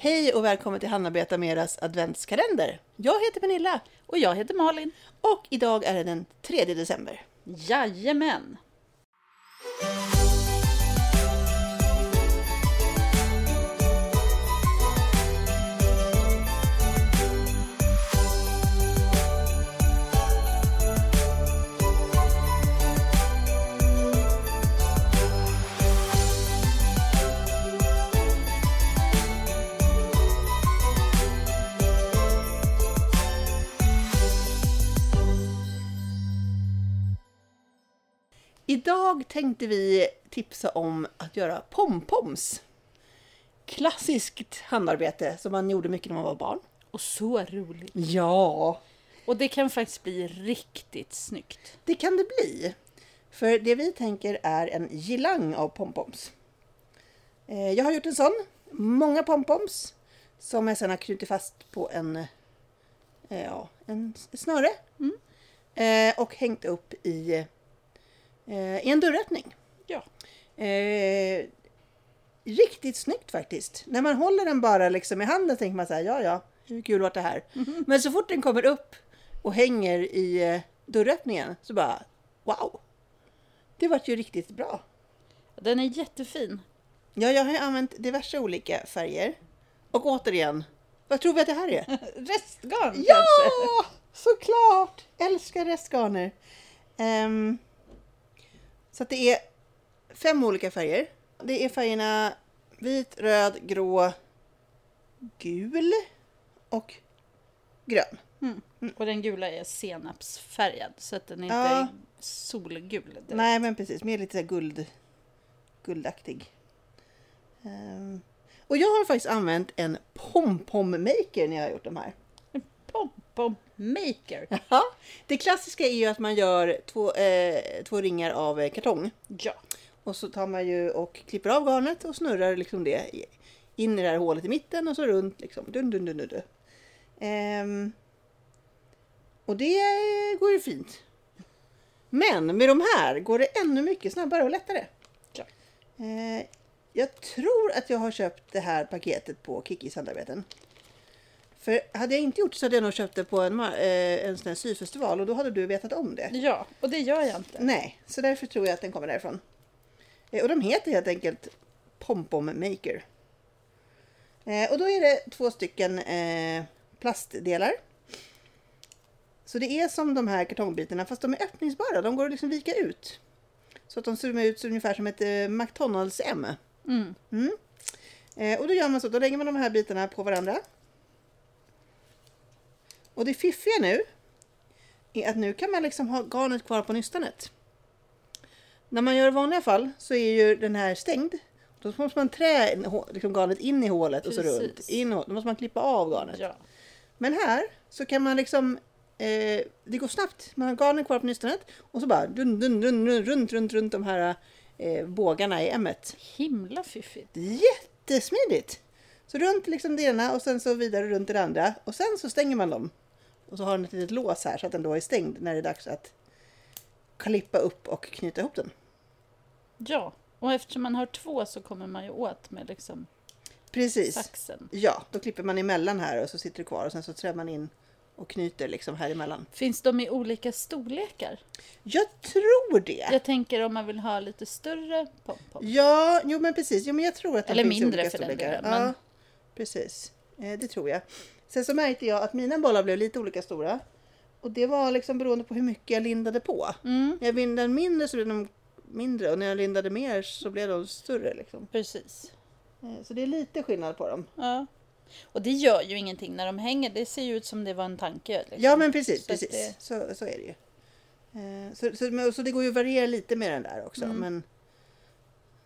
Hej och välkommen till Hanna Beta Meras adventskalender. Jag heter Pernilla Och jag heter Malin. och idag är det den 3 december. Jajamän! Idag tänkte vi tipsa om att göra pompoms. Klassiskt handarbete som man gjorde mycket när man var barn. Och så roligt. Ja, Och det kan faktiskt bli riktigt snyggt. det kan det bli. För det vi tänker är en girlang av pompoms. Eh, Jag har gjort en sån. Många pompoms som jag sedan har knutit fast på en, eh, ja, en snöre. Eh, Och hängt upp i, i en dörröppning. Ja. Eh, riktigt snyggt faktiskt. När man håller den bara liksom i handen tänker man så här, ja ja, hur kul var det här? Men så fort den kommer upp och hänger i eh, dörröppningen så bara, wow! Det vart ju riktigt bra. Den är jättefin. Ja, jag har använt diverse olika färger. Och återigen, vad tror vi att det här är? Restgarn kanske? Ja, såklart! Älskar restgarner. Ehm, så att det är fem olika färger. Det är färgerna vit, röd, grå, gul och grön. Och den gula är senapsfärgad så att den inte Ja. är solgul. direkt. Nej, men precis. Mer lite så guld, guldaktig. Ehm, och jag har faktiskt använt en pom-pom-maker när jag har gjort de här. Pom, pom, maker. Ja, det klassiska är ju att man gör två, eh, två ringar av eh, kartong. Ja. Och så tar man ju och klipper av garnet och snurrar liksom det in i det här hålet i mitten och så runt liksom. Dun, dun, dun, dun, dun. Ehm, och det går ju fint. Men med de här går det ännu mycket snabbare och lättare. Ja. Eh, jag tror att jag har köpt det här paketet på Kikis handarbeten. För hade jag inte gjort så hade jag nog köpt det på en, eh, en sån här syfestival och då hade du vetat om det. ja, och det gör jag inte. Nej, så därför tror jag att den kommer därifrån. Eh, Och de heter helt enkelt Pompom Maker. Eh, och då är det två stycken plastdelar. Så det är som de här kartongbitarna fast de är öppningsbara. De går att liksom vika ut. Så att de ser ut ungefär som ett McDonalds M. Mm. Mm. Och då gör man så, då lägger man de här bitarna på varandra. Och det fiffiga nu är att nu kan man liksom ha garnet kvar på nystanet. När man gör i vanliga fall så är ju den här stängd. Då måste man trä liksom garnet in i hålet och så Precis. runt. In, då måste man klippa av garnet. Ja. Men här så kan man liksom eh, det går snabbt. Man har garnet kvar på nystanet och så bara dun, dun, dun, dun, runt, runt, runt de här eh, bågarna i M1. Himla fiffigt. Jättesmidigt! Så runt liksom det ena och sen så vidare runt det andra och sen så stänger man dem. Och så har den ett litet lås här så att den då är stängd när det är dags att klippa upp och knyta ihop den. Ja, och eftersom man har två så kommer man ju åt med liksom Precis. saxen. Ja, då klipper man emellan här och så sitter det kvar och sen så trär man in och knyter liksom här emellan. Finns de i olika storlekar? Jag tror det! Jag tänker om man vill ha lite större pompom. Ja, jo men precis. Jo, men jag tror att de Eller finns i mindre olika för den storlekar. delen, Ja, men- precis. Eh, det tror jag. Sen så märkte jag att mina bollar blev lite olika stora. Och det var liksom beroende på hur mycket jag lindade på. Mm, När jag lindade mindre så blev de mindre och när jag lindade mer så blev de större. Liksom. precis. Eh, Så det är lite skillnad på dem. Ja. Och det gör ju ingenting när de hänger. Det ser ju ut som det var en tanke. Liksom. Ja men precis, Så precis. det- Så, så är det ju. Eh, Så, så, så det går ju att variera lite med den där också. Mm. Men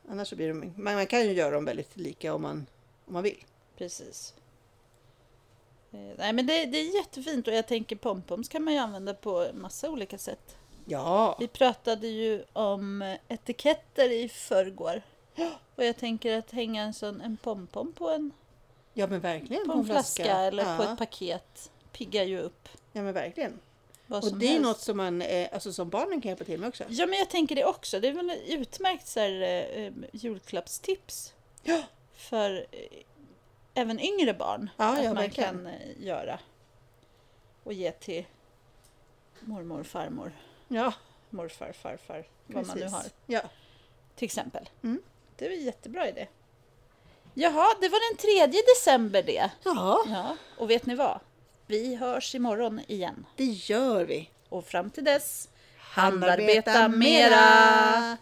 annars så blir de, man, man kan ju göra dem väldigt lika om man, om man vill. Precis. Eh, Nej men det, det är jättefint och jag tänker pompoms kan man ju använda på massa olika sätt. Ja, Vi pratade ju om etiketter i förrgår. Och jag tänker att hänga en sån en pompom på en, ja men verkligen. på en flaska, eller ja. på ett paket piggar ju upp Ja men verkligen. vad Och det är helst. något som man, eh, alltså som barnen kan hjälpa till med också. Ja men jag tänker det också. Det är väl utmärkt så här, eh, julklappstips. Ja. För även yngre barn Ja, att ja, man verkligen. kan eh, göra. Och ge till mormor, farmor, Ja, morfar, farfar, vad man nu har. Ja. Till exempel. Mm. Det är en jättebra idé. Jaha, det var den 3 december det. ja, Ja, och vet ni vad? Vi hörs imorgon igen. det gör vi. Och fram till dess, Handarbeta handarbeta mera!